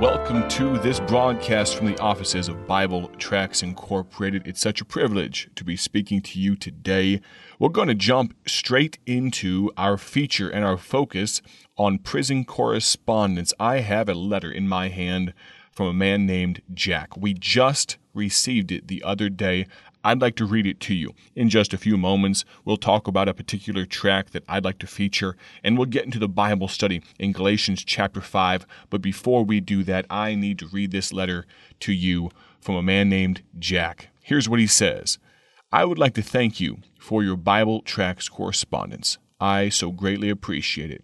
Welcome to this broadcast from the offices of Bible Tracts Incorporated. It's such a privilege to be speaking to you today. We're going to jump straight into our feature and our focus on prison correspondence. I have a letter in my hand from a man named Jack. We just received it the other day. I'd like to read it to you. In just a few moments, we'll talk about a particular tract that I'd like to feature, and we'll get into the Bible study in Galatians chapter 5. But before we do that, I need to read this letter to you from a man named Jack. Here's what he says I would like to thank you for your Bible tracts correspondence. I so greatly appreciate it.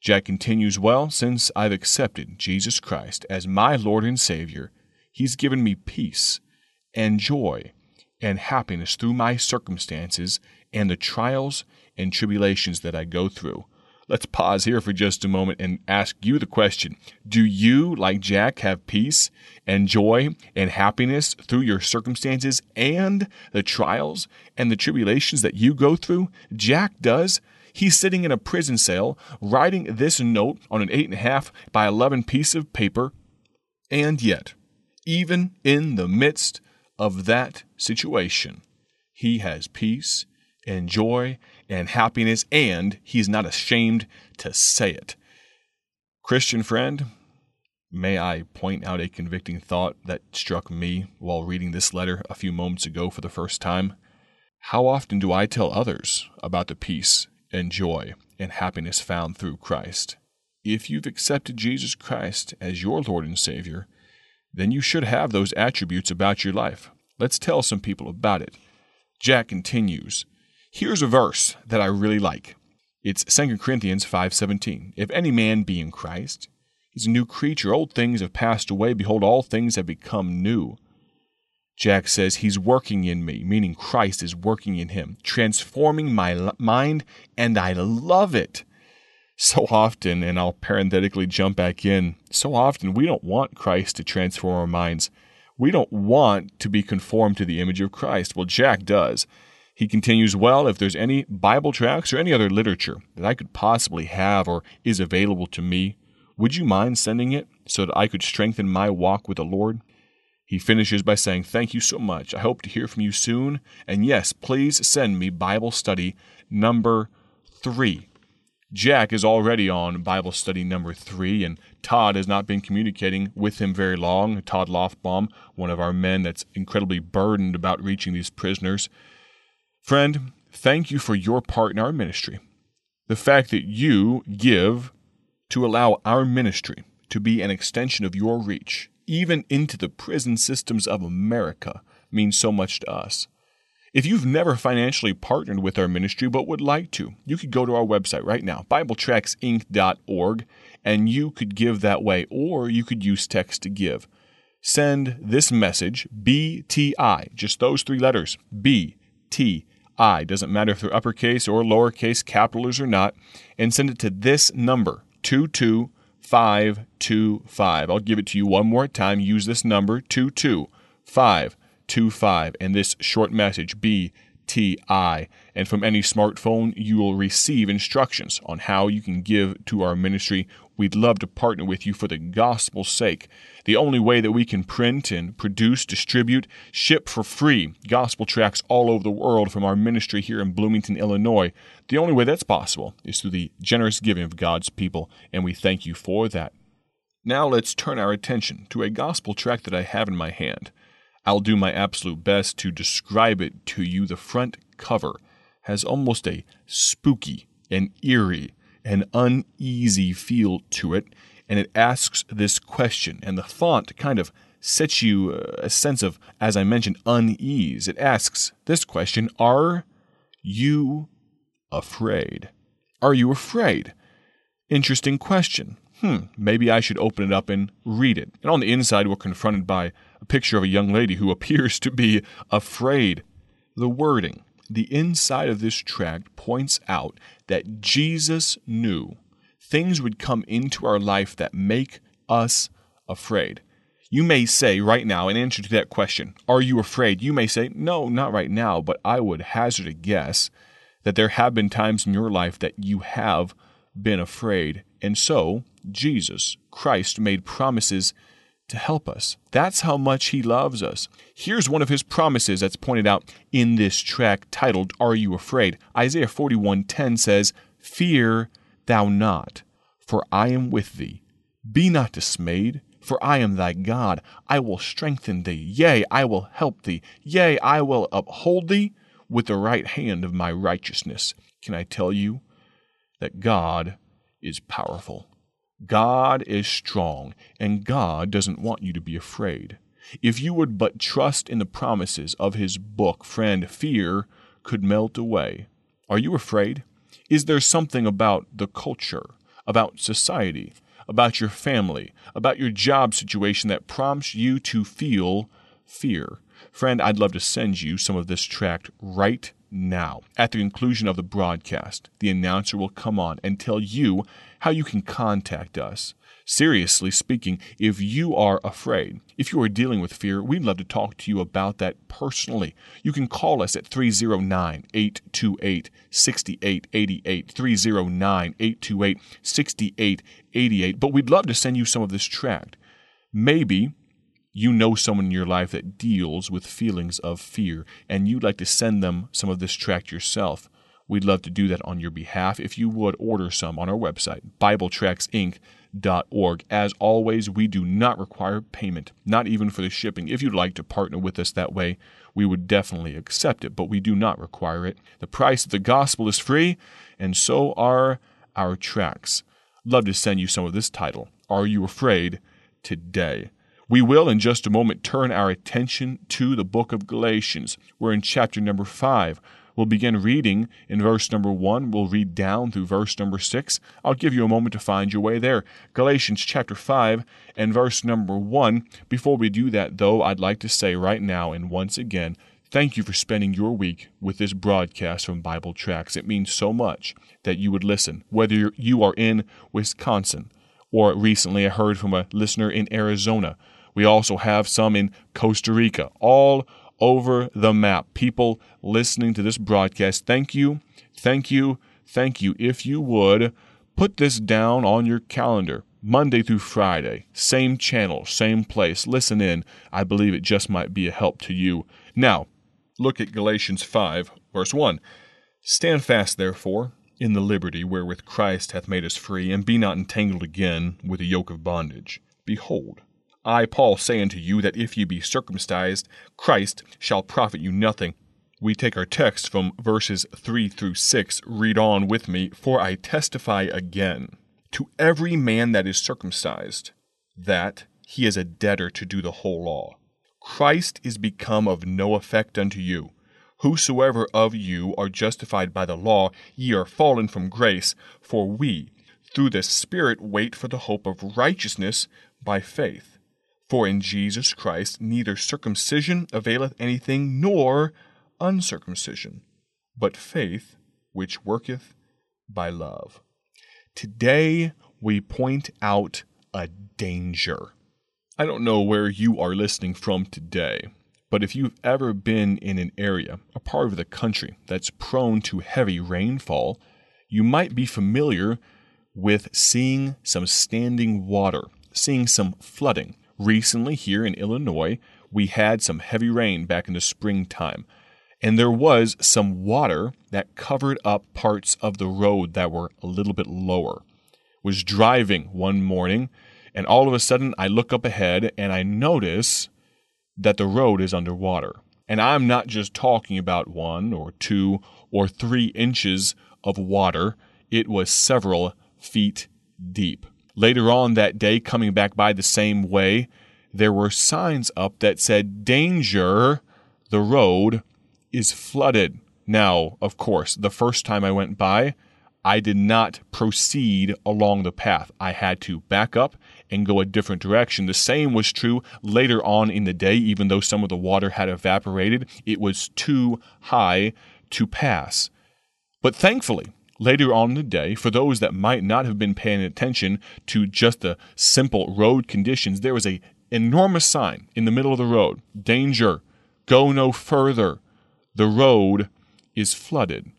Jack continues, Well, since I've accepted Jesus Christ as my Lord and Savior, He's given me peace and joy and happiness through my circumstances and the trials and tribulations that I go through. Let's pause here for just a moment and ask you the question Do you, like Jack, have peace and joy and happiness through your circumstances and the trials and the tribulations that you go through? Jack does. He's sitting in a prison cell writing this note on an 8.5 by 11 piece of paper. And yet, even in the midst of that situation, he has peace and joy and happiness, and he's not ashamed to say it. Christian friend, may I point out a convicting thought that struck me while reading this letter a few moments ago for the first time? How often do I tell others about the peace and joy and happiness found through Christ? If you've accepted Jesus Christ as your Lord and Savior, then you should have those attributes about your life. Let's tell some people about it. Jack continues, Here's a verse that I really like. It's 2 Corinthians 5:17. If any man be in Christ, he's a new creature. Old things have passed away; behold, all things have become new. Jack says he's working in me, meaning Christ is working in him, transforming my mind, and I love it. So often, and I'll parenthetically jump back in, so often we don't want Christ to transform our minds. We don't want to be conformed to the image of Christ. Well, Jack does. He continues, Well, if there's any Bible tracts or any other literature that I could possibly have or is available to me, would you mind sending it so that I could strengthen my walk with the Lord? He finishes by saying, Thank you so much. I hope to hear from you soon. And yes, please send me Bible study number three. Jack is already on Bible study number three, and Todd has not been communicating with him very long. Todd Loftbaum, one of our men that's incredibly burdened about reaching these prisoners. Friend, thank you for your part in our ministry. The fact that you give to allow our ministry to be an extension of your reach, even into the prison systems of America, means so much to us. If you've never financially partnered with our ministry but would like to, you could go to our website right now, BibleTractsInc.org, and you could give that way, or you could use text to give. Send this message, BTI, just those three letters, BTI. Doesn't matter if they're uppercase or lowercase, capitals or not, and send it to this number, 22525. I'll give it to you one more time. Use this number, 22525 25 and this short message BTI. And from any smartphone, you will receive instructions on how you can give to our ministry. We'd love to partner with you for the gospel's sake. The only way that we can print and produce, distribute, ship for free gospel tracts all over the world from our ministry here in Bloomington, Illinois, the only way that's possible is through the generous giving of God's people, and we thank you for that. Now let's turn our attention to a gospel tract that I have in my hand. I'll do my absolute best to describe it to you. The front cover has almost a spooky and eerie and uneasy feel to it, and it asks this question, and the font kind of sets you uh, a sense of, as I mentioned, unease. It asks this question Are you afraid? Are you afraid? Interesting question. Hmm, maybe I should open it up and read it. And on the inside, we're confronted by a picture of a young lady who appears to be afraid. The wording, the inside of this tract points out that Jesus knew things would come into our life that make us afraid. You may say right now, in answer to that question, Are you afraid? You may say, No, not right now, but I would hazard a guess that there have been times in your life that you have been afraid. And so, Jesus, Christ, made promises to help us. That's how much He loves us. Here's one of His promises that's pointed out in this tract titled, Are You Afraid? Isaiah 41:10 says, Fear thou not, for I am with thee. Be not dismayed, for I am thy God. I will strengthen thee. Yea, I will help thee. Yea, I will uphold thee with the right hand of my righteousness. Can I tell you that God is powerful? God is strong, and God doesn't want you to be afraid. If you would but trust in the promises of His book, friend, fear could melt away. Are you afraid? Is there something about the culture, about society, about your family, about your job situation that prompts you to feel fear? Friend, I'd love to send you some of this tract right now. At the conclusion of the broadcast, the announcer will come on and tell you how you can contact us. Seriously speaking, if you are afraid, if you are dealing with fear, we'd love to talk to you about that personally. You can call us at 309 828 6888, 309 828 6888. But we'd love to send you some of this tract. Maybe you know someone in your life that deals with feelings of fear and you'd like to send them some of this tract yourself. We'd love to do that on your behalf. If you would order some on our website, BibleTractsInc.org. As always, we do not require payment, not even for the shipping. If you'd like to partner with us that way, we would definitely accept it, but we do not require it. The price of the gospel is free, and so are our tracts. Love to send you some of this title. Are You Afraid? Today. We will, in just a moment, turn our attention to the book of Galatians. We're in chapter number 5. We'll begin reading in verse number 1. We'll read down through verse number 6. I'll give you a moment to find your way there. Galatians chapter 5 and verse number 1. Before we do that, though, I'd like to say right now and once again, Thank you for spending your week with this broadcast from Bible Tracts. It means so much that you would listen, whether you are in Wisconsin or recently I heard from a listener in Arizona we also have some in Costa Rica, all over the map. People listening to this broadcast, thank you, thank you, thank you. If you would, put this down on your calendar. Monday through Friday, same channel, same place. Listen in. I believe it just might be a help to you. Now, look at Galatians 5, verse 1. Stand fast, therefore, in the liberty wherewith Christ hath made us free, and be not entangled again with the yoke of bondage. Behold, I, Paul, say unto you that if ye be circumcised, Christ shall profit you nothing. We take our text from verses 3 through 6. Read on with me, for I testify again to every man that is circumcised that he is a debtor to do the whole law. Christ is become of no effect unto you. Whosoever of you are justified by the law, ye are fallen from grace, for we, through the Spirit, wait for the hope of righteousness by faith. For in Jesus Christ neither circumcision availeth anything, nor uncircumcision, but faith which worketh by love. Today we point out a danger. I don't know where you are listening from today, but if you've ever been in an area, a part of the country that's prone to heavy rainfall, you might be familiar with seeing some standing water, seeing some flooding. Recently, here in Illinois, we had some heavy rain back in the springtime, and there was some water that covered up parts of the road that were a little bit lower. Was driving one morning, and all of a sudden I look up ahead and I notice that the road is underwater. And I'm not just talking about one or two or three inches of water, it was several feet deep. Later on that day, coming back by the same way, there were signs up that said, Danger, the road is flooded. Now, of course, the first time I went by, I did not proceed along the path. I had to back up and go a different direction. The same was true later on in the day, even though some of the water had evaporated, it was too high to pass. But thankfully, later on in the day, for those that might not have been paying attention to just the simple road conditions, there was a enormous sign in the middle of the road danger, go no further. The road is flooded.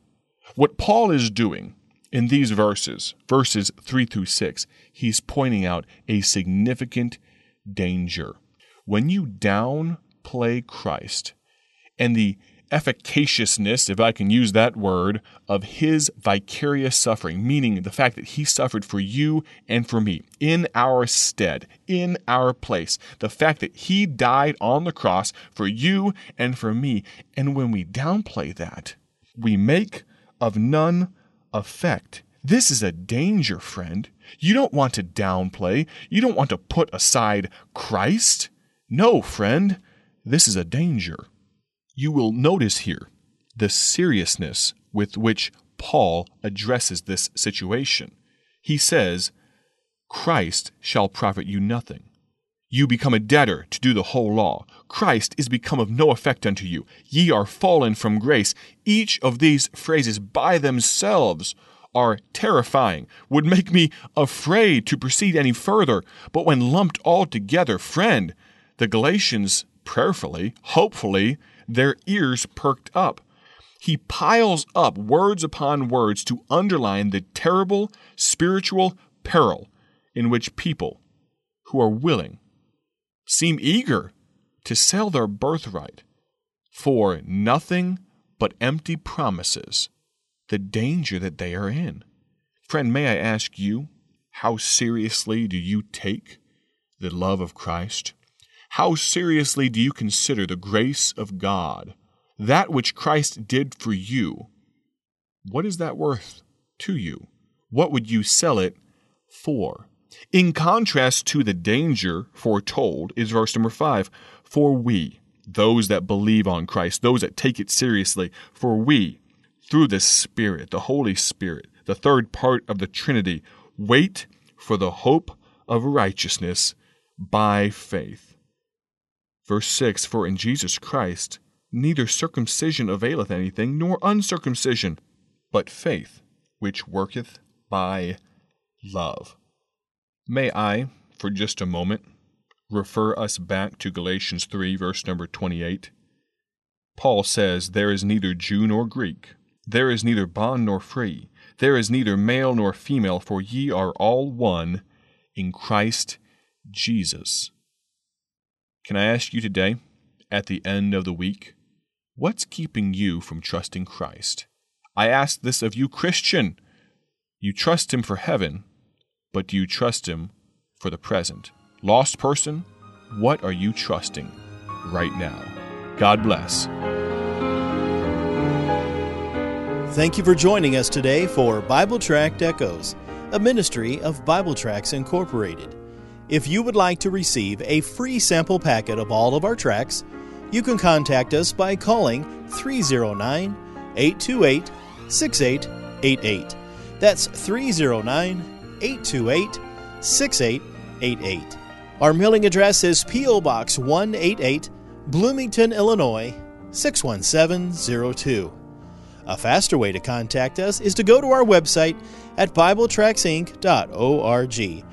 What Paul is doing In these verses, verses 3 through 6, he's pointing out a significant danger. When you downplay Christ and the efficaciousness, if I can use that word, of his vicarious suffering, meaning the fact that he suffered for you and for me, in our stead, in our place, the fact that he died on the cross for you and for me. And when we downplay that, we make of none effect. This is a danger, friend. You don't want to downplay. You don't want to put aside Christ. No, friend, this is a danger. You will notice here the seriousness with which Paul addresses this situation. He says, Christ shall profit you nothing. You become a debtor to do the whole law. Christ is become of no effect unto you. Ye are fallen from grace. Each of these phrases by themselves are terrifying, would make me afraid to proceed any further. But when lumped all together, friend, the Galatians prayerfully, hopefully, their ears perked up. He piles up words upon words to underline the terrible spiritual peril in which people who are willing seem eager to sell their birthright for nothing but empty promises, the danger that they are in. Friend, may I ask you, how seriously do you take the love of Christ? How seriously do you consider the grace of God? That which Christ did for you, what is that worth to you? What would you sell it for? In contrast to the danger foretold is verse number five For we, those that believe on Christ, those that take it seriously, for we, through the Spirit, the Holy Spirit, the third part of the Trinity, wait for the hope of righteousness by faith. Verse 6 For in Jesus Christ neither circumcision availeth anything, nor uncircumcision, but faith which worketh by love. May I, for just a moment, refer us back to Galatians 3, verse number 28? Paul says, There is neither Jew nor Greek, there is neither bond nor free, there is neither male nor female, for ye are all one in Christ Jesus. Can I ask you today, at the end of the week, what's keeping you from trusting Christ? I ask this of you, Christian. You trust Him for heaven, but do you trust Him for the present? Lost person, what are you trusting right now? God bless. Thank you for joining us today for Bible Tract Echoes, a ministry of Bible Tracts Incorporated. If you would like to receive a free sample packet of all of our tracts, you can contact us by calling 309 828 6888. That's 309 828 6888. Our mailing address is P.O. Box 188, Bloomington, Illinois 61702. A faster way to contact us is to go to our website at BibleTractsInc.org.